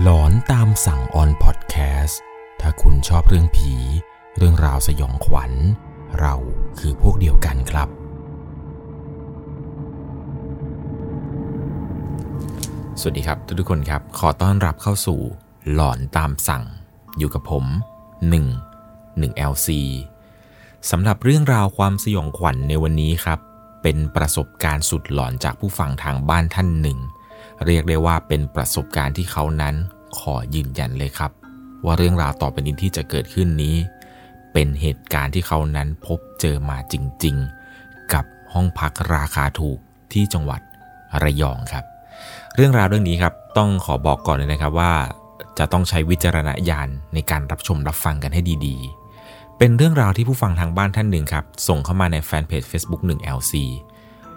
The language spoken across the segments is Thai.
หลอนตามสั่งออนพอดแคสต์ถ้าคุณชอบเรื่องผี เรื่องราวสยองขวัญ เราคือพวกเดียวกันครับ สวัสดีครับทุกๆคนครับ ขอต้อนรับเข้าสู่หลอนตามสั่ง อยู่กับผม 1 1 LC สำหรับเรื่องราวความสยองขวัญในวันนี้ครับ เป็นประสบการณ์สุดหลอนจากผู้ฟังทางบ้านท่านหนึ่ง เรียกได้ว่าเป็นประสบการณ์ที่เขานั้นขอยืนยันเลยครับ ว่าเรื่องราวต่อไปนี้ที่จะเกิดขึ้นนี้ เป็นเหตุการณ์ที่เขานั้นพบเจอมาจริง ๆ กับห้องพักราคาถูกที่จังหวัดระยองครับ เรื่องราวเรื่องนี้ครับต้องขอบอกก่อนเลยนะครับว่า จะต้องใช้วิจารณญาณในการรับชมรับฟังกันให้ดีๆ เป็นเรื่องราวที่ผู้ฟังทางบ้านท่านหนึ่งครับ ส่งเข้ามาในแฟนเพจ Facebook 1 LC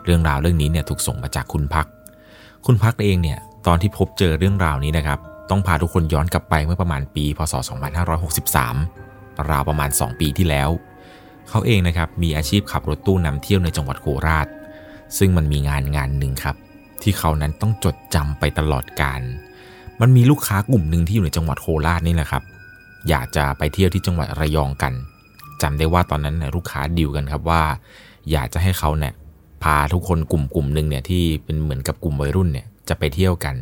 เรื่องราวเรื่องนี้เนี่ยถูกส่งมาจากคุณพัก คุณพักเองเนี่ยตอนที่พบเจอเรื่องราวนี้นะครับ ต้องพาทุกคนย้อนกลับไปเมื่อประมาณปี พศ 2563 ราวประมาณ 2 ปีที่แล้ว เขาเองนะครับมีอาชีพขับรถตู้นำเที่ยวในจังหวัดโคราช ซึ่งมันมีงานงานหนึ่งครับ ที่เขานั้นต้องจดจำไปตลอดการมันมีลูกค้ากลุ่มหนึ่งที่อยู่ในจังหวัดโคราชนี่แหละครับ อยากจะไปเที่ยวที่จังหวัดระยองกันจำได้ว่าตอนนั้นเนี่ยลูกค้าดิวกันครับว่า อยากจะให้เขาเนี่ย พาทุกคนกลุ่มกลุ่มหนึ่งเนี่ยที่เป็นเหมือนกับกลุ่มวัยรุ่นเนี่ยจะไปเที่ยวกัน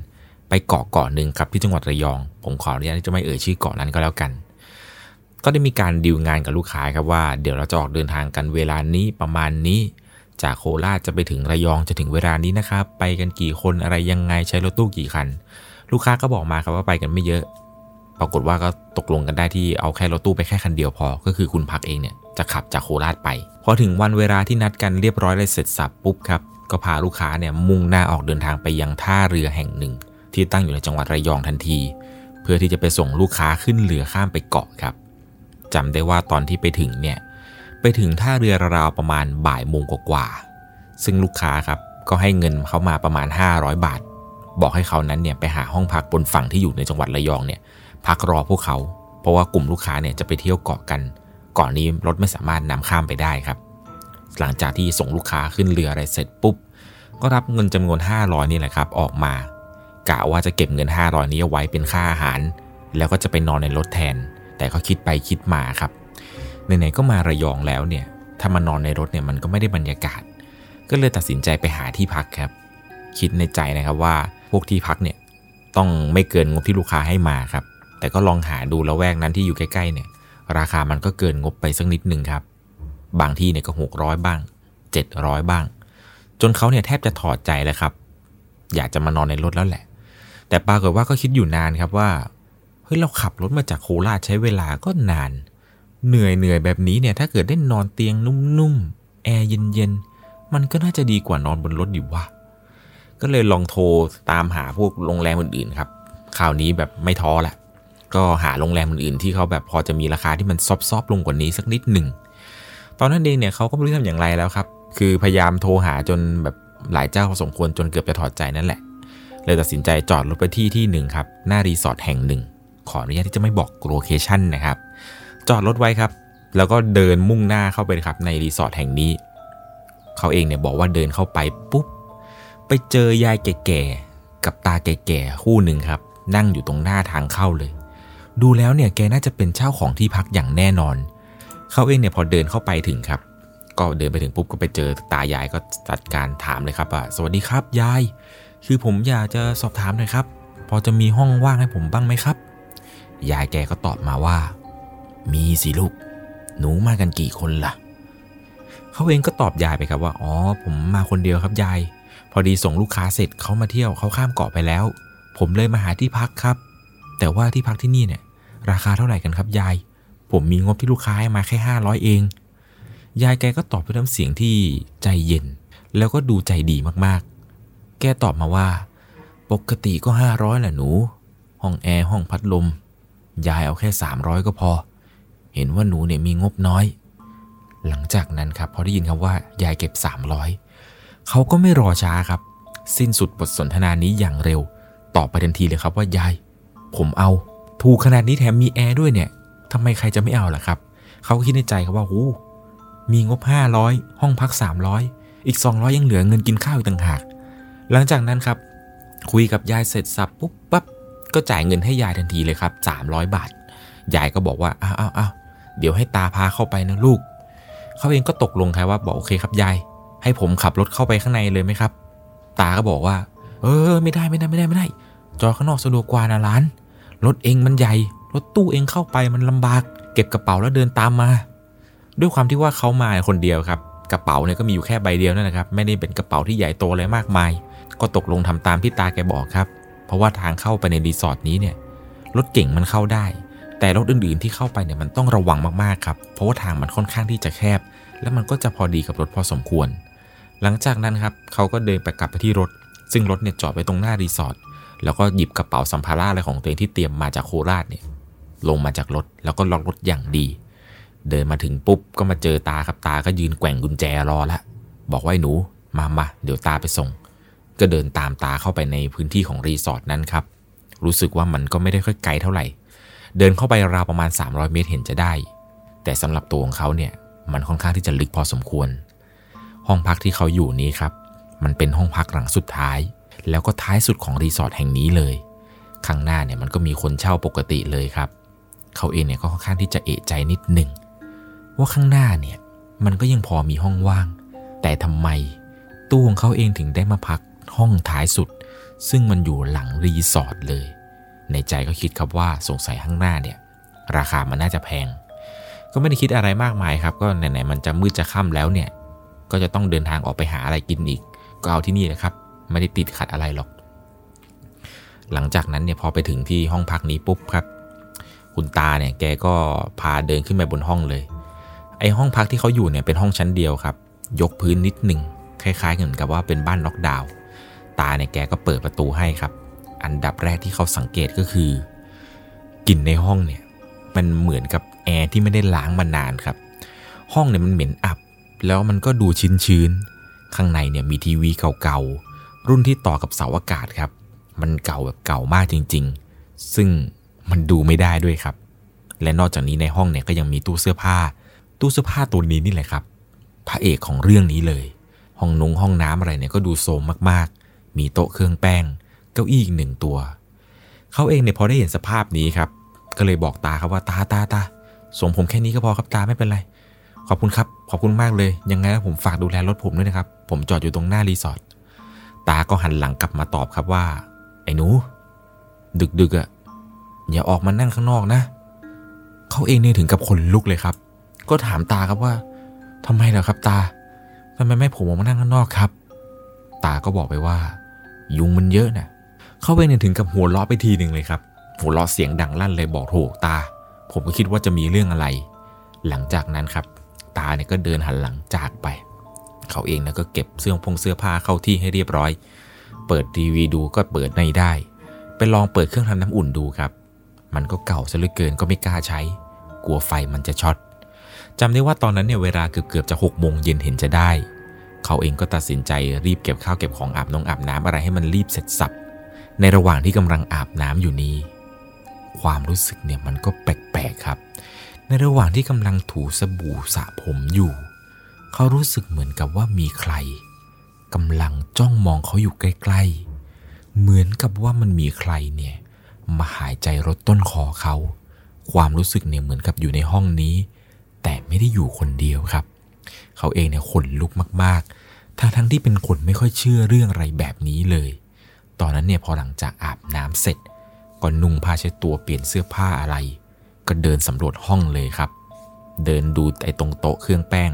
ไปเกาะเกาะหนึ่งครับที่จังหวัดระยอง ผมขออนุญาตที่จะไม่เอ่ยชื่อเกาะนั้นก็แล้วกัน ก็ได้มีการดิวงานกับลูกค้าครับว่าเดี๋ยวเราจะออกเดินทางกันเวลานี้ประมาณนี้ จากโคราชจะไปถึงระยองจะถึงเวลานี้นะครับไปกันกี่คนอะไรยังไงใช้รถตู้กี่คัน ลูกค้าก็บอกมาครับว่าไปกันไม่เยอะ ปรากฏว่าก็ตกลงกันได้ที่เอาแค่รถตู้ไปแค่คันเดียวพอ ก็คือคุณพักเองเนี่ยจะขับจากโคราชไป พอถึงวันเวลาที่นัดกันเรียบร้อยเลยเสร็จสับปุ๊บครับ ก็พาลูกค้าเนี่ยมุ่งหน้าออกเดินทางไปยังท่าเรือแห่งหนึ่ง ที่ตั้งอยู่ในจังหวัดระยองทันที เพื่อที่จะไปส่งลูกค้าขึ้นเรือข้ามไปเกาะครับจำได้ว่าตอนที่ไปถึงเนี่ยไปถึงท่าเรือราวประมาณบ่ายโมงกว่าๆซึ่งลูกค้าครับก็ให้เงินเขามาประมาณ 500 บาท บอกให้เขานั้นเนี่ยไปหาห้องพักบนฝั่งที่อยู่ในจังหวัดระยองเนี่ย พักรอพวกเขา เพราะว่ากลุ่มลูกค้าเนี่ยจะไปเที่ยวเกาะกัน ก่อนนี้รถไม่สามารถนำข้ามไปได้ครับ หลังจากที่ส่งลูกค้าขึ้นเรืออะไรเสร็จปุ๊บ ก็รับเงินจำนวน 500 นี่แหละครับ ออกมากะว่าจะเก็บเงิน 500 นี้เอาไว้เป็นค่าอาหาร แล้วก็จะไปนอนในรถแทน แต่ก็คิดไปคิดมาครับไหนๆก็มาระยองแล้วเนี่ยถ้ามานอนในรถเนี่ยมันก็ไม่ได้บรรยากาศ ก็เลยตัดสินใจไปหาที่พักครับ คิดในใจนะครับว่าพวกที่พักเนี่ยต้องไม่เกินงบที่ลูกค้าให้มาครับ แต่ก็ลองหาดูแล้วแวกนั้นที่อยู่ใกล้ๆเนี่ย ราคามันก็เกินงบไปสักนิดหนึ่งครับ บางที่เนี่ยก็หกร้อยบ้าง 700 บ้าง จนเขาเนี่ยแทบจะถอดใจแล้วครับ อยากจะมานอนในรถแล้วแหละ แต่ปรากฏว่าก็คิดอยู่นานครับว่าเฮ้ยเราขับรถมาจากโคราชใช้เวลาก็นาน เหนื่อยเหนื่อยแบบนี้เนี่ยถ้าเกิดได้นอนเตียงนุ่มๆแอร์เย็นๆมันก็น่าจะดีกว่านอนบนรถอยู่ว่าก็เลยลองโทรตามหาพวกโรงแรมอื่นๆครับคราวนี้แบบไม่ท้อละ ก็หาโรงแรมอื่นๆที่เขาแบบพอจะมีราคาที่มันซอบๆลงกว่านี้สักนิดหนึ่งตอนนั้นเองเนี่ยเขาก็ไม่รู้ทำอย่างไรแล้วครับ คือพยายามโทรหาจนแบบหลายเจ้าพอสมควรจนเกือบจะถอดใจนั่นแหละ เลยตัดสินใจจอดรถไปที่ที่หนึ่งครับ หน้ารีสอร์ทแห่งหนึ่ง ขออนุญาตที่จะไม่บอก location นะครับ จอดรถไว้ครับ แล้วก็เดินมุ่งหน้าเข้าไปครับในรีสอร์ทแห่งนี้ เขาเองเนี่ยบอกว่าเดินเข้าไปปุ๊บ ไปเจอยายแก่ๆกับตาแก่ๆคู่หนึ่งครับ นั่งอยู่ตรงหน้าทางเข้าเลย ดูแล้วเนี่ยแกน่าจะเป็นเจ้าของที่พักอย่างแน่นอน เขาเองเนี่ยพอเดินเข้าไปถึงครับ ก็เดินไปถึงปุ๊บก็ไปเจอตายายก็จัดการถามเลยครับว่าสวัสดีครับยาย คือผมอยากจะสอบถามหน่อยครับ พอจะมีห้องว่างให้ผมบ้างไหมครับ ยายแกก็ตอบมาว่า มีสิลูก หนูมากันกี่คนล่ะ เขาเองก็ตอบยายไปครับว่าอ๋อผมมาคนเดียวครับยาย พอดีส่งลูกค้าเสร็จเขามาเที่ยวเขาข้ามเกาะไปแล้ว ผมเลยมาหาที่พักครับแต่ว่าที่พักที่นี่เนี่ย ราคาเท่าไหร่กันครับยาย ผมมีงบที่ลูกค้าให้มาแค่500 เอง ยายแกก็ตอบด้วยน้ำเสียงที่ใจเย็น แล้วก็ดูใจดีมากๆ แกตอบมาว่า ปกติก็ 500แหละหนู ห้องแอร์ห้องพัดลม ยายเอาแค่ 300 ก็พอ เห็นว่าหนูเนี่ยมีงบน้อย หลังจากนั้นครับพอได้ยินคำว่ายายเก็บ 300 เขาก็ไม่รอช้าครับ สิ้นสุดบทสนทนานี้อย่างเร็ว ตอบไปทันทีเลยครับว่ายาย ผมเอา ถูกขนาดนี้แถมมีแอร์ด้วยเนี่ยทำไมใครจะไม่เอาล่ะครับ เขาก็คิดในใจครับว่าโหูมีงบ 500 ห้องพัก 300 อีก 200 ยังเหลือเงินกินข้าวอีกต่างหาก หลังจากนั้นครับ คุยกับยายเสร็จสับปุ๊บปั๊บก็จ่ายเงินให้ยายทันทีเลยครับ 300 บาท ยายก็บอกว่าอ้าวอ้าวอ้าวเดี๋ยวให้ตาพาเข้าไปนะลูก เขาเองก็ตกลงครับว่าบอกโอเคครับยาย ให้ผมขับรถเข้าไปข้างในเลยไหมครับ ตาก็บอกว่า เออไม่ได้ไม่ได้ไม่ได้ไม่ได้ จอข้างนอกสะดวกกว่านะร้าน รถเองมันใหญ่ รถตู้เองเข้าไปมันลำบาก เก็บกระเป๋าแล้วเดินตามมา ด้วยความที่ว่าเขามาคนเดียวครับ กระเป๋าเนี่ยก็มีอยู่แค่ใบเดียวนั่นแหละครับ ไม่ได้เป็นกระเป๋าที่ใหญ่โตอะไรมากมาย ก็ตกลงทำตามที่ตาแกบอกครับ เพราะว่าทางเข้าไปในรีสอร์ทนี้เนี่ย รถเก่งมันเข้าได้ แต่รถอื่นๆที่เข้าไปเนี่ยมันต้องระวังมากๆครับ เพราะว่าทางมันค่อนข้างที่จะแคบ และมันก็จะพอดีกับรถพอสมควร หลังจากนั้นครับเขาก็เดินไปกลับไปที่รถ ซึ่งรถเนี่ยจอดไว้ตรงหน้ารีสอร์ท แล้วก็หยิบกระเป๋าสัมภาระอะไรของตัวเองที่เตรียมมาจากโคราชเนี่ยลงมาจากรถแล้วก็ล็อกรถอย่างดี เดินมาถึงปุ๊บก็มาเจอตาครับตาก็ยืนแกว่งกุญแจรอละบอกว่าไอ้หนูมามาเดี๋ยวตาไปส่ง ก็เดินตามตาเข้าไปในพื้นที่ของรีสอร์ทนั้นครับ รู้สึกว่ามันก็ไม่ได้ค่อยไกลเท่าไหร่ เดินเข้าไปราวประมาณ 300 เมตรเห็นจะได้ แต่สำหรับตัวของเขาเนี่ยมันค่อนข้างที่จะลึกพอสมควร ห้องพักที่เขาอยู่นี้ครับ มันเป็นห้องพักหลังสุดท้าย แล้วก็ท้ายสุดของรีสอร์ทแห่งนี้เลย ข้างหน้าเนี่ยมันก็มีคนเช่าปกติเลยครับ เขาเองเนี่ยก็ค่อนข้างที่จะเอะใจนิดหนึ่งว่าข้างหน้าเนี่ยมันก็ยังพอมีห้องว่าง แต่ทำไมตัวของเขาเองถึงได้มาพักห้องท้ายสุด ซึ่งมันอยู่หลังรีสอร์ทเลย ในใจก็คิดครับว่าสงสัยข้างหน้าเนี่ยราคามันน่าจะแพง ก็ไม่ได้คิดอะไรมากมายครับ ก็ไหนๆมันจะมืดจะค่ำแล้วเนี่ย ก็จะต้องเดินทางออกไปหาอะไรกินอีก ก็เอาที่นี่นะครับ ไม่ได้ติดขัดอะไรหรอก หลังจากนั้นเนี่ยพอไปถึงที่ห้องพักนี้ปุ๊บครับ คุณตาเนี่ยแกก็พาเดินขึ้นไปบนห้องเลย ไอห้องพักที่เขาอยู่เนี่ยเป็นห้องชั้นเดียวครับ ยกพื้นนิดหนึ่งคล้ายๆเหมือนกับว่าเป็นบ้านน็อกดาวน์ตาเนี่ยแกก็เปิดประตูให้ครับ อันดับแรกที่เขาสังเกตก็คือกลิ่นในห้องเนี่ยมันเหมือนกับแอร์ที่ไม่ได้ล้างมานานครับ ห้องเนี่ยมันเหม็นอับ แล้วมันก็ดูชื้นๆข้างในเนี่ยมีทีวีเก่าๆ รุ่นที่ต่อกับเสาอากาศครับ มันเก่าแบบเก่ามากจริง ๆ ซึ่งมันดูไม่ได้ด้วยครับ และนอกจากนี้ในห้องเนี่ยก็ยังมีตู้เสื้อผ้า ตู้เสื้อผ้าตัวนี้นี่แหละครับ พระเอกของเรื่องนี้เลย ห้องนุงห้องน้ำอะไรเนี่ยก็ดูโซมมากๆ มีโต๊ะเครื่องแป้ง เก้าอี้อีกหนึ่งตัว เขาเองเนี่ยพอได้เห็นสภาพนี้ครับ ก็เลยบอกตาครับว่าตาตาตาส่งผมแค่นี้ก็พอครับตาไม่เป็นไร ขอบคุณครับ ขอบคุณมากเลย ยังไงผมฝากดูแลรถผมด้วยนะครับ ผมจอดอยู่ตรงหน้ารีสอร์ท ตาก็หันหลังกลับมาตอบครับว่า ไอ้หนู ดึกดึกอะอย่าออกมานั่งข้างนอกนะ เขาเองเนี่ยถึงกับขนลุกเลยครับ ก็ถามตาครับว่าทำไมเหรอครับ ตาทำไมไม่ผมออกมานั่งข้างนอกครับ ตาก็บอกไปว่า ยุงมันเยอะนะเขาเองเนี่ยถึงกับหัวเราะไปทีหนึ่งเลยครับหัวเราะเสียงดังลั่นเลยบอกโถตา ผมก็คิดว่าจะมีเรื่องอะไร หลังจากนั้นครับ ตาเนี่ยก็เดินหันหลังจากไป เขาเองนะก็เก็บเสื้อพงเสื้อผ้าเข้าที่ให้เรียบร้อย เปิดทีวีดูก็เปิดในได้ ไปลองเปิดเครื่องทำน้ำอุ่นดูครับ มันก็เก่าซะเหลือเกินก็ไม่กล้าใช้ กลัวไฟมันจะช็อตจำได้ว่าตอนนั้นเนี่ยเวลาเกือบๆจะหกโมงเย็นเห็นจะได้ เขาเองก็ตัดสินใจรีบเก็บข้าวเก็บของอาบน้องอาบน้ำอะไรให้มันรีบเสร็จสับ ในระหว่างที่กำลังอาบน้ำอยู่นี้ ความรู้สึกเนี่ยมันก็แปลกๆครับ ในระหว่างที่กำลังถูสบู่สระผมอยู่ เขารู้สึกเหมือนกับว่ามีใครกำลังจ้องมองเขาอยู่ใกล้ ๆ เหมือนกับว่ามันมีใครเนี่ยมาหายใจรดต้นคอเขา ความรู้สึกเนี่ยเหมือนกับอยู่ในห้องนี้ แต่ไม่ได้อยู่คนเดียวครับ เขาเองเนี่ยขนลุกมากๆ ทั้งทั้งที่เป็นคนไม่ค่อยเชื่อเรื่องอะไรแบบนี้เลย ตอนนั้นเนี่ยพอหลังจากอาบน้ำเสร็จ ก็นุ่งผ้าเช็ดตัวเปลี่ยนเสื้อผ้าอะไร ก็เดินสำรวจห้องเลยครับ เดินดูไอ้ตรงโต๊ะเครื่องแป้ง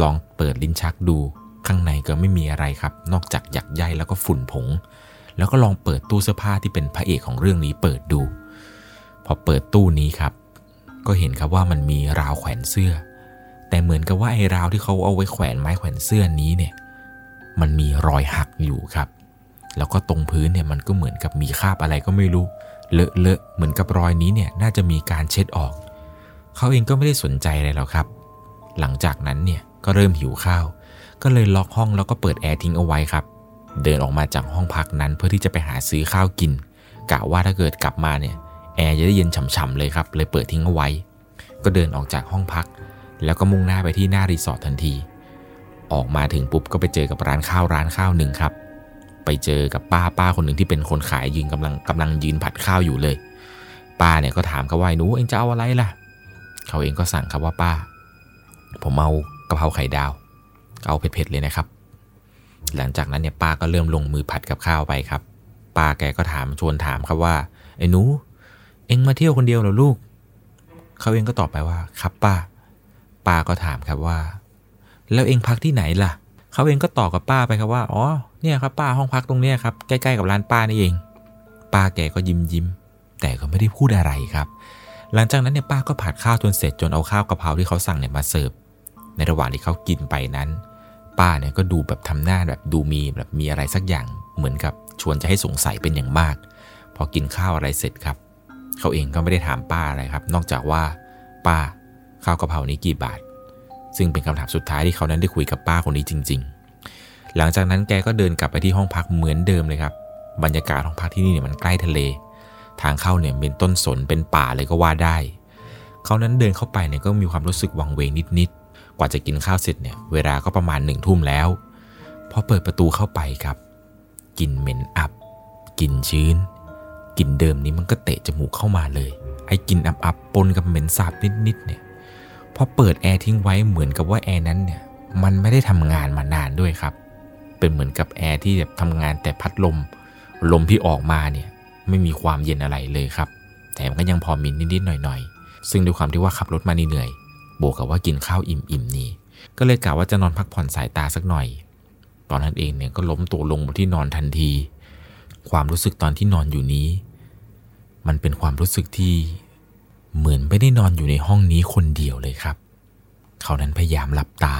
ลองเปิดลิ้นชักดู ข้างในก็ไม่มีอะไรครับ นอกจากหยักใยแล้วก็ฝุ่นผง แล้วก็ลองเปิดตู้เสื้อผ้าที่เป็นพระเอกของเรื่องนี้เปิดดู พอเปิดตู้นี้ครับ ก็เห็นครับว่ามันมีราวแขวนเสื้อ แต่เหมือนกับว่าไอ้ราวที่เขาเอาไว้แขวนไม้แขวนเสื้อนี้เนี่ย มันมีรอยหักอยู่ครับ แล้วก็ตรงพื้นเนี่ยมันก็เหมือนกับมีคราบอะไรก็ไม่รู้ เลอะเลอะเหมือนกับรอยนี้เนี่ยน่าจะมีการเช็ดออก เขาเองก็ไม่ได้สนใจอะไรหรอกครับ หลังจากนั้นเนี่ย ก็เริ่มหิวข้าว ก็เลยล็อกห้องแล้วก็เปิดแอร์ทิ้งเอาไว้ครับ เดินออกมาจากห้องพักนั้นเพื่อที่จะไปหาซื้อข้าวกินกะว่าถ้าเกิดกลับมาเนี่ยแอร์จะได้เย็นฉ่ำๆเลยครับ เลยเปิดทิ้งเอาไว้ ก็เดินออกจากห้องพัก แล้วก็มุ่งหน้าไปที่หน้ารีสอร์ททันที ออกมาถึงปุ๊บก็ไปเจอกับร้านข้าวร้านข้าวหนึ่งครับ ไปเจอกับป้าป้าคนหนึ่งที่เป็นคนขายยืนกำลังกำลังยืนผัดข้าวอยู่เลย ป้าเนี่ยก็ถามเขาว่าหนูเองจะเอาอะไรล่ะ เขาเองก็สั่งครับว่าป้า ผมเอา กะเพราไข่ดาว เอาเผ็ดๆเลยนะครับ หลังจากนั้นเนี่ยป้าก็เริ่มลงมือผัดกับข้าวไปครับ ป้าแกก็ถามชวนถามครับว่าไอ้หนู เอ็งมาเที่ยวคนเดียวเหรอลูก เขาเองก็ตอบไปว่าครับป้า ป้าก็ถามครับว่า แล้วเอ็งพักที่ไหนล่ะ เขาเองก็ตอบกับป้าไปครับว่าอ๋อเนี่ยครับป้าห้องพักตรงเนี้ยครับใกล้ๆกับร้านป้านี่เอง ป้าแกก็ยิ้มยิ้มแต่ก็ไม่ได้พูดอะไรครับ หลังจากนั้นเนี่ยป้าก็ผัดข้าวจนเสร็จจนเอาข้าวกะเพราที่เขาสั่งเนี่ยมาเสิร์ฟ ในระหว่างที่เขากินไปนั้น ป้าเนี่ยก็ดูแบบทำหน้าแบบดูมีแบบมีอะไรสักอย่างเหมือนกับชวนจะให้สงสัยเป็นอย่างมาก พอกินข้าวอะไรเสร็จครับ เขาเองก็ไม่ได้ถามป้าอะไรครับ นอกจากว่า ป้าข้าวกะเพรานี้กี่บาท ซึ่งเป็นคำถามสุดท้ายที่เขานั้นได้คุยกับป้าคนนี้จริง ๆ หลังจากนั้นแกก็เดินกลับไปที่ห้องพักเหมือนเดิมเลยครับ บรรยากาศห้องพักที่นี่เนี่ยมันใกล้ทะเล ทางเข้าเนี่ยเป็นต้นสนเป็นป่าเลยก็ว่าได้ เขานั้นเดินเข้าไปเนี่ยก็มีความรู้สึกวังเวงนิดๆ กว่าจะกินข้าวเสร็จเนี่ยเวลาก็ประมาณหนึ่งทุ่มแล้วพอเปิดประตูเข้าไปครับกลิ่นเหม็นอับกลิ่นชื้นกลิ่นเดิมนี้มันก็เตะจมูกเข้ามาเลย ไอ้กลิ่นอับๆปนกับเหม็นสาบนิดๆเนี่ยพอเปิดแอร์ทิ้งไว้เหมือนกับว่าแอร์นั้นเนี่ยมันไม่ได้ทำงานมานานด้วยครับ เป็นเหมือนกับแอร์ที่แบบทำงานแต่พัดลม ลมที่ออกมาเนี่ยไม่มีความเย็นอะไรเลยครับแถมก็ยังพอมีนิดๆหน่อยๆ ซึ่งด้วยความที่ว่าขับรถมาเหนื่อย บวกกับว่ากินข้าวอิ่มๆนี่ก็เลยกะว่าจะนอนพักผ่อนสายตาสักหน่อย ตอนนั้นเองเนี่ยก็ล้มตัวลงบนที่นอนทันที ความรู้สึกตอนที่นอนอยู่นี้ มันเป็นความรู้สึกที่เหมือนไม่ได้นอนอยู่ในห้องนี้คนเดียวเลยครับ เขานั้นพยายามหลับตา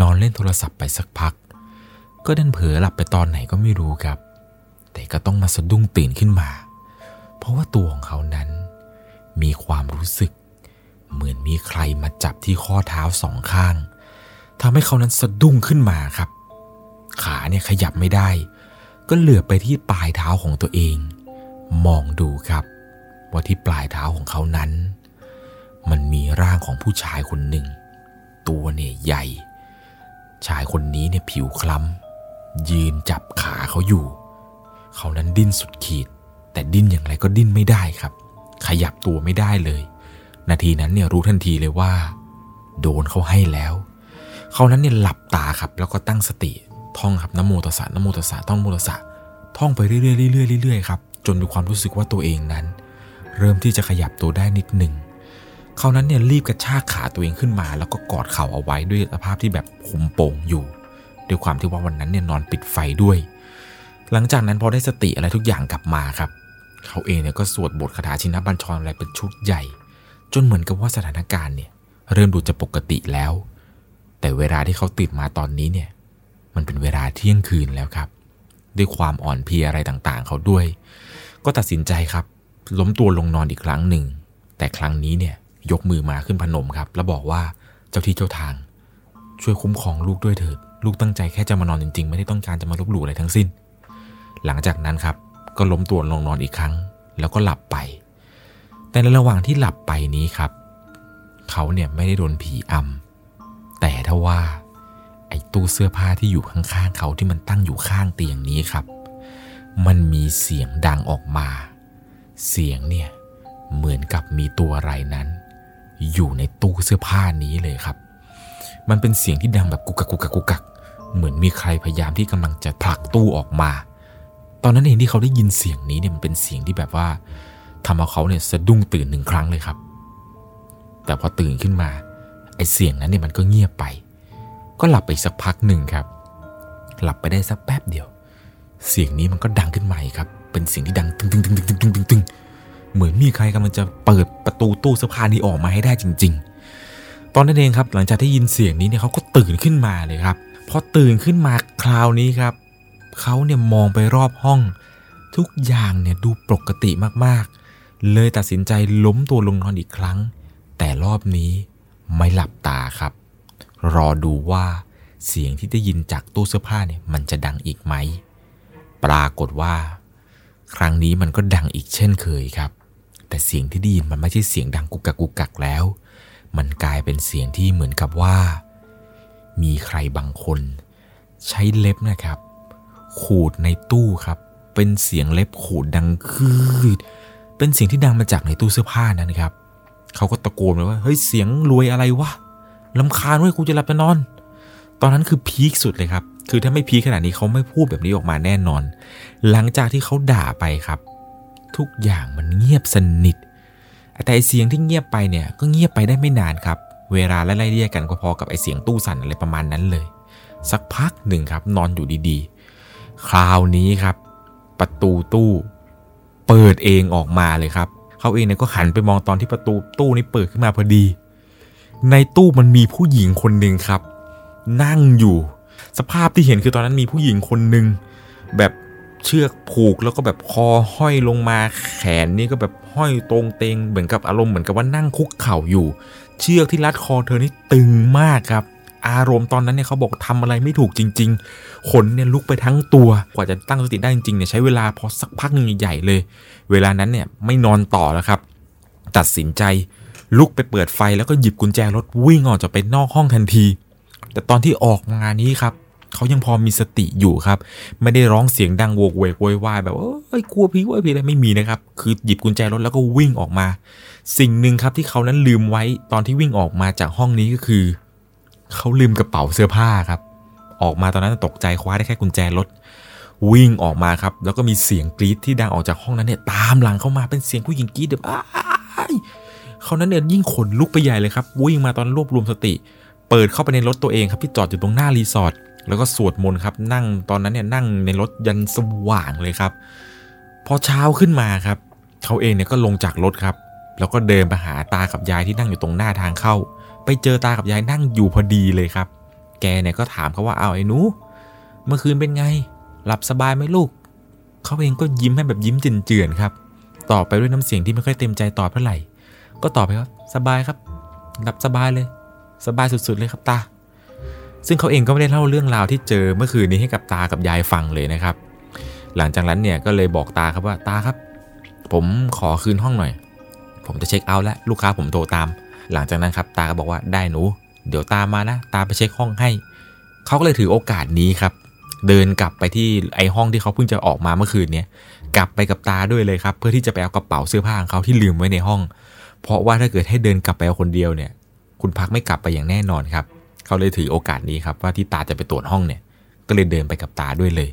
นอนเล่นโทรศัพท์ไปสักพัก ก็ดันเผลอหลับไปตอนไหนก็ไม่รู้ครับ แต่ก็ต้องมาสะดุ้งตื่นขึ้นมา เพราะว่าตัวของเขานั้น มีความรู้สึก เหมือนมีใครมาจับที่ข้อเท้าสองข้างทำให้เขานั้นสะดุ้งขึ้นมาครับ ขาเนี่ยขยับไม่ได้ ก็เหลือไปที่ปลายเท้าของตัวเอง มองดูครับ ว่าที่ปลายเท้าของเขานั้น มันมีร่างของผู้ชายคนหนึ่ง ตัวเนี่ยใหญ่ ชายคนนี้เนี่ยผิวคล้ำยืนจับขาเขาอยู่ เขานั้นดิ้นสุดขีด แต่ดิ้นอย่างไรก็ดิ้นไม่ได้ครับ ขยับตัวไม่ได้เลย นาทีนั้นเนี่ยรู้ทันทีเลยว่า โดนเขาให้แล้วเขานั้นเนี่ยหลับตาครับแล้วก็ตั้งสติท่องครับนโมตัสสะนโมตัสสะท่องโมตัสสะท่องไปเรื่อยๆเรื่อยๆเรื่อยๆครับจนมีความรู้สึกว่าตัวเองนั้น เริ่มที่จะขยับตัวได้นิดหนึ่งเขานั้นเนี่ยรีบกระชากขาตัวเองขึ้นมา แล้วก็กอดเข่าเอาไว้ด้วยสภาพที่แบบคุมโป่งอยู่ ด้วยความที่ว่าวันนั้นเนี่ยนอนปิดไฟด้วย หลังจากนั้นพอได้สติอะไรทุกอย่างกลับมาครับเขาเองเนี่ยก็สวดบทคาถาชินบัญชรอะไรเป็นชุดใหญ่ จนเหมือนกับว่าสถานการณ์เนี่ย เริ่มดูจะปกติแล้ว แต่เวลาที่เขาตื่นมาตอนนี้เนี่ย มันเป็นเวลาเที่ยงคืนแล้วครับ ด้วยความอ่อนเพลียอะไรต่างๆ เขาด้วย ก็ตัดสินใจครับ ล้มตัวลงนอนอีกครั้งหนึ่ง แต่ครั้งนี้เนี่ยยกมือมาขึ้นพนมครับ แล้วบอกว่าเจ้าที่เจ้าทาง ช่วยคุ้มครองลูกด้วยเถิด ลูกตั้งใจแค่จะมานอนจริงๆ ไม่ได้ต้องการจะมาลบหลู่อะไรทั้งสิ้น หลังจากนั้นครับ ก็ล้มตัวลงนอนอีกครั้ง แล้วก็หลับไป แต่ในระหว่างที่หลับไปนี้ครับ เขาเนี่ยไม่ได้โดนผีอำแต่ถ้าว่า ไอ้ตู้เสื้อผ้าที่อยู่ข้างๆเขาที่มันตั้งอยู่ข้างเตียงนี้ครับ มันมีเสียงดังออกมา เสียงเนี่ยเหมือนกับมีตัวอะไรนั้น อยู่ในตู้เสื้อผ้านี้เลยครับ มันเป็นเสียงที่ดังแบบกุกกักกุกกักกุกกักเหมือนมีใครพยายามที่กำลังจะผลักตู้ออกมา ตอนนั้นเองที่เขาได้ยินเสียงนี้เนี่ยมันเป็นเสียงที่แบบว่า ทำเอาเขาเนี่ยสะดุ้งตื่นหนึ่งครั้งเลยครับ แต่พอตื่นขึ้นมาไอ้เสียงนั้นเนี่ยมันก็เงียบไป ก็หลับไปสักพักหนึ่งครับ หลับไปได้สักแป๊บเดียว เสียงนี้มันก็ดังขึ้นมาอีกครับ เป็นเสียงที่ดังตึงตึงตึงตึงตึงตึงตึงตึงเหมือนมีใครกำลังจะเปิดประตูตู้เสื้อผ้านี้ออกมาให้ได้จริง ๆ ตอนนั้นเองครับ หลังจากที่ยินเสียงนี้เนี่ยเขาก็ตื่นขึ้นมาเลยครับพอตื่นขึ้นมาคราวนี้ครับเขาเนี่ยมองไปรอบห้อง ทุกอย่างเนี่ยดูปกติมากๆ เลยตัดสินใจล้มตัวลงนอนอีกครั้ง แต่รอบนี้ไม่หลับตาครับ รอดูว่าเสียงที่ได้ยินจากตู้เสื้อผ้าเนี่ยมันจะดังอีกไหม ปรากฏว่า ครั้งนี้มันก็ดังอีกเช่นเคยครับ แต่เสียงที่ได้ยินมันไม่ใช่เสียงดังกุกกักกุกกักแล้ว มันกลายเป็นเสียงที่เหมือนกับว่า มีใครบางคน ใช้เล็บนะครับ ขูดในตู้ครับ เป็นเสียงเล็บขูดดังคืด เป็นเสียงที่ดังมาจากในตู้เสื้อผ้านั้นครับ เขาก็ตะโกนเลยว่า เฮ้ย เสียงรวยอะไรวะลำคาญเว้ยกูจะหลับจะนอน ตอนนั้นคือพีคสุดเลยครับ คือถ้าไม่พีคขนาดนี้เขาไม่พูดแบบนี้ออกมาแน่นอน หลังจากที่เขาด่าไปครับ ทุกอย่างมันเงียบสนิท แต่เสียงที่เงียบไปเนี่ย ก็เงียบไปได้ไม่นานครับ เวลาไล่เรียกกันก็พอกับไอเสียงตู้สั่นอะไรประมาณนั้นเลย สักพักหนึ่งครับ นอนอยู่ดีๆ คราวนี้ครับ ประตูตู้ เปิดเองออกมาเลยครับ เขาเองเนี่ยก็หันไปมองตอนที่ประตูตู้นี้เปิดขึ้นมาพอดี ในตู้มันมีผู้หญิงคนหนึ่งครับ นั่งอยู่ สภาพที่เห็นคือตอนนั้นมีผู้หญิงคนหนึ่งแบบเชือกผูกแล้วก็แบบคอห้อยลงมาแขนนี่ก็แบบห้อยตรงเตงเหมือนกับอารมณ์เหมือนกับว่านั่งคุกเข่าอยู่ เชือกที่รัดคอเธอนี่ตึงมากครับ อารมณ์ตอนนั้นเนี่ยเขาบอกทำอะไรไม่ถูกจริง ๆ ขนเนี่ยลุกไปทั้งตัว กว่าจะตั้งสติได้จริงๆเนี่ยใช้เวลาพอสักพักหนึ่งใหญ่ๆเลย เวลานั้นเนี่ยไม่นอนต่อแล้วครับ ตัดสินใจลุกไปเปิดไฟแล้วก็หยิบกุญแจรถวิ่งออกจากไปนอกห้องทันที แต่ตอนที่ออกงานนี้ครับเขายังพอมีสติอยู่ครับ ไม่ได้ร้องเสียงดังโวกเวกโวยวายแบบเอ้ยกลัวผีกลัวผีอะไรไม่มีนะครับ คือหยิบกุญแจรถแล้วก็วิ่งออกมา สิ่งหนึ่งครับที่เขานั้นลืมไว้ตอนที่วิ่งออกมาจากห้องนี้ก็คือ เขาลืมกระเป๋าเสื้อผ้าครับ ออกมาตอนนั้นตกใจคว้าได้แค่กุญแจรถวิ่งออกมาครับ แล้วก็มีเสียงกรี๊ดที่ดังออกจากห้องนั้นเนี่ยตามหลังเข้ามาเป็นเสียงผู้หญิงกรี๊ดแบบอ้ายเขานั้นเนี่ยยิ่งขนลุกไปใหญ่เลยครับ วิ่งมาตอนรวบรวมสติ เปิดเข้าไปในรถตัวเองครับที่จอดอยู่ตรงหน้ารีสอร์ทแล้วก็สวดมนต์ครับ นั่งตอนนั้นเนี่ยนั่งในรถยันสว่างเลยครับพอเช้าขึ้นมาครับเขาเองเนี่ยก็ลงจากรถครับ แล้วก็เดินไปหาตากับยายที่นั่งอยู่ตรงหน้าทางเข้า ไปเจอตากับยายนั่งอยู่พอดีเลยครับ แกเนี่ยก็ถามเขาว่าเอาไอ้หนูเมื่อคืนเป็นไง หลับสบายไหมลูก เขาเองก็ยิ้มให้แบบยิ้มเจือนๆครับ ตอบไปด้วยน้ำเสียงที่ไม่ค่อยเต็มใจตอบเท่าไหร่ ก็ตอบไปครับสบายครับ หลับสบายเลย สบายสุดๆเลยครับตา ซึ่งเขาเองก็ไม่ได้เล่าเรื่องราวที่เจอเมื่อคืนนี้ให้กับตากับยายฟังเลยนะครับ หลังจากนั้นเนี่ยก็เลยบอกตาครับว่าตาครับ ผมขอคืนห้องหน่อย ผมจะเช็คเอาท์แล้วลูกค้าผมโทรตาม หลังจากนั้นครับตาก็บอกว่าได้หนู เดี๋ยวตามมานะ ตาไปเช็คห้องให้ เขาก็เลยถือโอกาสนี้ครับ เดินกลับไปที่ไอห้องที่เขาเพิ่งจะออกมาเมื่อคืนเนี้ยกลับไปกับตาด้วยเลยครับ เพื่อที่จะไปเอากระเป๋าเสื้อผ้าของเขาที่ลืมไว้ในห้อง เพราะว่าถ้าเกิดให้เดินกลับไปเอาคนเดียวเนี่ย คุณพักไม่กลับไปอย่างแน่นอนครับ เขาเลยถือโอกาสนี้ครับว่าที่ตาจะไปตรวจห้องเนี่ย ก็เลยเดินไปกับตาด้วยเลย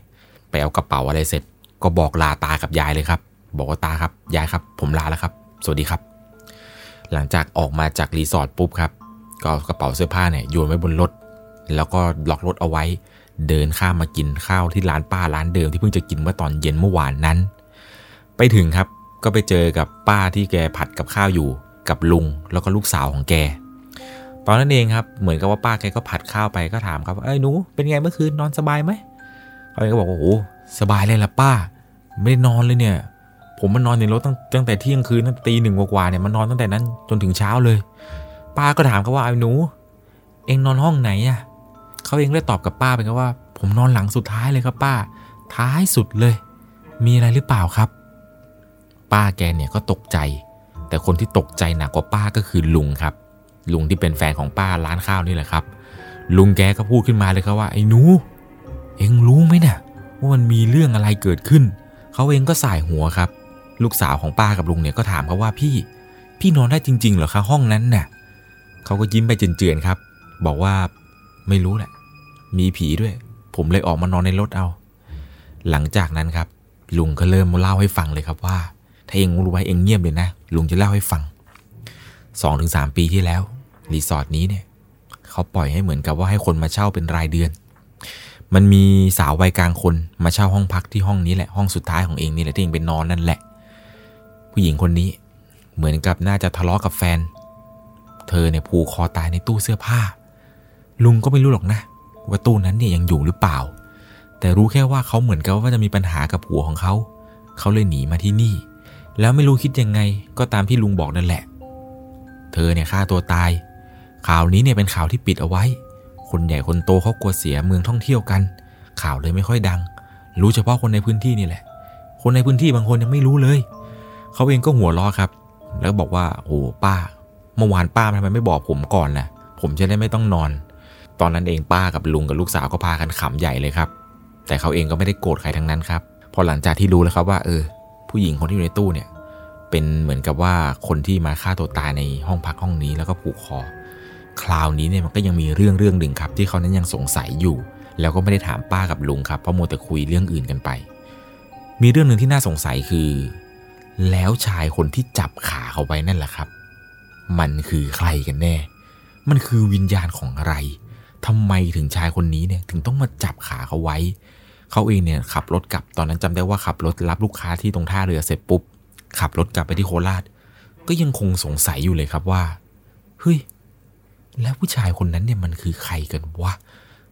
ไปเอากระเป๋าอะไรเสร็จ ก็บอกลาตากับยายเลยครับ บอกว่าตาครับยายครับ ผมลาแล้วครับ สวัสดีครับ หลังจากออกมาจากรีสอร์ทปุ๊บครับ ก็กระเป๋าเสื้อผ้าเนี่ยโยนไว้บนรถ แล้วก็ล็อกรถเอาไว้ เดินข้ามมากินข้าวที่ร้านป้าร้านเดิมที่เพิ่งจะกินเมื่อตอนเย็นเมื่อวานนั้น ไปถึงครับก็ไปเจอกับป้าที่แกผัดกับข้าวอยู่กับลุงแล้วก็ลูกสาวของแก ตอนนั้นเองครับเหมือนกับว่าป้าแกก็ผัดข้าวไปก็ถามครับว่าเอ้ยหนูเป็นไงเมื่อคืนนอนสบายไหมเขาเองก็บอกว่าโอ้สบายเลยละป้า ไม่ได้นอนเลยเนี่ย ผมมานนอนในรถตั้งตั้งแต่เที่ยงคืนตั้งตีหนึ่งกว่าๆเนี่ยมานนอนตั้งแต่นั้นจนถึงเช้าเลย ป้าก็ถามเขาว่าไอ้หนู เองนอนห้องไหนอะเขาเองเลยตอบกับป้าไปครับว่า ผมนอนหลังสุดท้ายเลยครับป้า ท้ายสุดเลย มีอะไรหรือเปล่าครับ ป้าแกเนี่ยก็ตกใจ แต่คนที่ตกใจหนักกว่าป้าก็คือลุงครับ ลุงที่เป็นแฟนของป้าร้านข้าวนี่แหละครับ ลุงแกก็พูดขึ้นมาเลยครับว่าไอ้หนู เอ็งรู้ไหมเนี่ยว่ามันมีเรื่องอะไรเกิดขึ้น เขาเองก็สายหัวครับ ลูกสาวของป้ากับลุงเนี่ยก็ถามเขาว่าพี่ พี่นอนได้จริง ๆ เหรอคะห้องนั้นน่ะเขาก็ยิ้มไปเจือนๆครับ บอกว่าไม่รู้แหละ มีผีด้วย ผมเลยออกมานอนในรถเอา หลังจากนั้นครับ ลุงก็เริ่มเล่าให้ฟังเลยครับว่า ถ้าเองรู้ไว้เองเงียบเลยนะ ลุงจะเล่าให้ฟัง2-3ปีที่แล้วรีสอร์ทนี้เนี่ยเขาปล่อยให้เหมือนกับว่าให้คนมาเช่าเป็นรายเดือน มันมีสาววัยกลางคนมาเช่าห้องพักที่ห้องนี้แหละห้องสุดท้ายของเองนี่แหละที่เองเป็นนอนนั่นแหละ ผู้หญิงคนนี้เหมือนกับน่าจะทะเลาะกับแฟน เธอเนี่ยผูกคอตายในตู้เสื้อผ้า ลุงก็ไม่รู้หรอกนะ ว่าตู้นั้นเนี่ยยังอยู่หรือเปล่า แต่รู้แค่ว่าเขาเหมือนกับว่าจะมีปัญหากับผัวของเขา เขาเลยหนีมาที่นี่ แล้วไม่รู้คิดยังไงก็ตามที่ลุงบอกนั่นแหละ เธอเนี่ยฆ่าตัวตาย ข่าวนี้เนี่ยเป็นข่าวที่ปิดเอาไว้ คนใหญ่คนโตเขากลัวเสียเมืองท่องเที่ยวกัน ข่าวเลยไม่ค่อยดัง รู้เฉพาะคนในพื้นที่นี่แหละ คนในพื้นที่บางคนยังไม่รู้เลย เขาเองก็หัวล้อครับ แล้วบอกว่าโอ้ป้า เมื่อวานป้าทำไมไม่บอกผมก่อนล่ะ ผมจะได้ไม่ต้องนอน ตอนนั้นเองป้ากับลุงกับลูกสาวก็พากันขำใหญ่เลยครับ แต่เขาเองก็ไม่ได้โกรธใครทั้งนั้นครับ พอหลังจากที่รู้แล้วครับว่าเออ ผู้หญิงคนที่อยู่ในตู้เนี่ย เป็นเหมือนกับว่าคนที่มาฆ่าตัวตายในห้องพักห้องนี้แล้วก็ผูกคอ คราวนี้เนี่ยมันก็ยังมีเรื่องเรื่องหนึ่งครับ ที่เขานั้นยังสงสัยอยู่ แล้วก็ไม่ได้ถามป้ากับลุงครับเพราะมัวแต่คุยเรื่องอื่นกันไป มีเรื่องหนึ่งที่น่าสงสัยคือ แล้วชายคนที่จับขาเขาไว้นั่นแหละครับ มันคือใครกันแน่ มันคือวิญญาณของอะไรทำไมถึงชายคนนี้เนี่ยถึงต้องมาจับขาเขาไว้ เขาเองเนี่ยขับรถกลับตอนนั้นจำได้ว่าขับรถรับลูกค้าที่ตรงท่าเรือเสร็จปุ๊บ ขับรถกลับไปที่โคราช ก็ยังคงสงสัยอยู่เลยครับว่า เฮ้ย แล้วผู้ชายคนนั้นเนี่ยมันคือใครกันวะ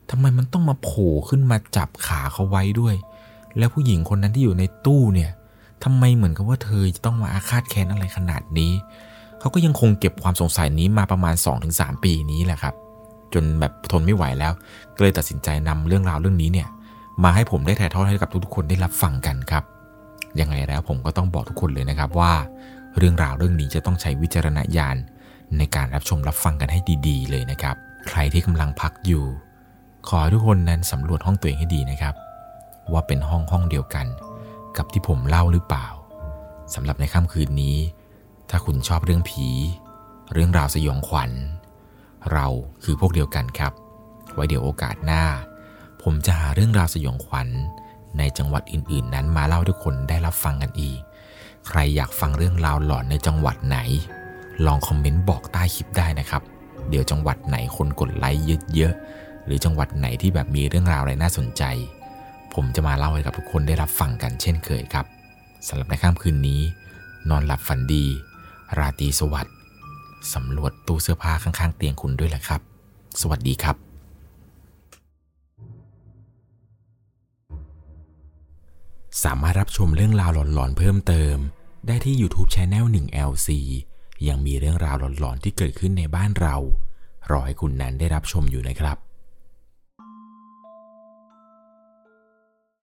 ทำไมมันต้องมาโผล่ขึ้นมาจับขาเขาไว้ด้วย แล้วผู้หญิงคนนั้นที่อยู่ในตู้เนี่ย ทำไมเหมือนกับว่าเธอจะต้องมาอาฆาตแค้นอะไรขนาดนี้ เขาก็ยังคงเก็บความสงสัยนี้มาประมาณ 2-3 ปีนี้แหละครับ จนแบบทนไม่ไหวแล้ว ก็เลยตัดสินใจนำเรื่องราวเรื่องนี้เนี่ยมาให้ผมได้ถ่ายทอดให้กับทุกๆคนได้รับฟังกันครับ ยังไงแล้วผมก็ต้องบอกทุกคนเลยนะครับว่า เรื่องราวเรื่องนี้จะต้องใช้วิจารณญาณในการรับชมรับฟังกันให้ดีๆ เลยนะครับ ใครที่กำลังพักอยู่ ขอให้ทุกคนนั้นสำรวจห้องตัวเองให้ดีนะครับ ว่าเป็นห้องห้องเดียวกัน กับที่ผมเล่าหรือเปล่าสำหรับในค่ำคืนนี้ ถ้าคุณชอบเรื่องผี เรื่องราวสยองขวัญ เราคือพวกเดียวกันครับ ไว้เดี๋ยวโอกาสหน้า ผมจะหาเรื่องราวสยองขวัญ ในจังหวัดอื่น ๆ นั้นมาเล่าทุกคนได้รับฟังกันอีก ใครอยากฟังเรื่องราวหลอนในจังหวัดไหน ลองคอมเมนต์บอกใต้คลิปได้นะครับ เดี๋ยวจังหวัดไหนคนกดไลค์เยอะๆหรือจังหวัดไหนที่แบบมีเรื่องราวอะไรน่าสนใจ ผมจะมาเล่าให้กับทุกคนได้รับฟังกันเช่นเคยครับสำหรับในค่ำคืนนี้ นอนหลับฝันดี ราตรีสวัสดิ์สำรวจตู้เสื้อผ้าข้างๆ เตียงคุณด้วยแหละครับ สวัสดีครับ สามารถรับชมเรื่องราวหลอนๆเพิ่มเติม ได้ที่ YouTube c h anel 1 LC ยังมีเรื่องราวหลอนๆที่เกิดขึ้นในบ้านเรา รอให้คุณนั้นได้รับชมอยู่นะครับ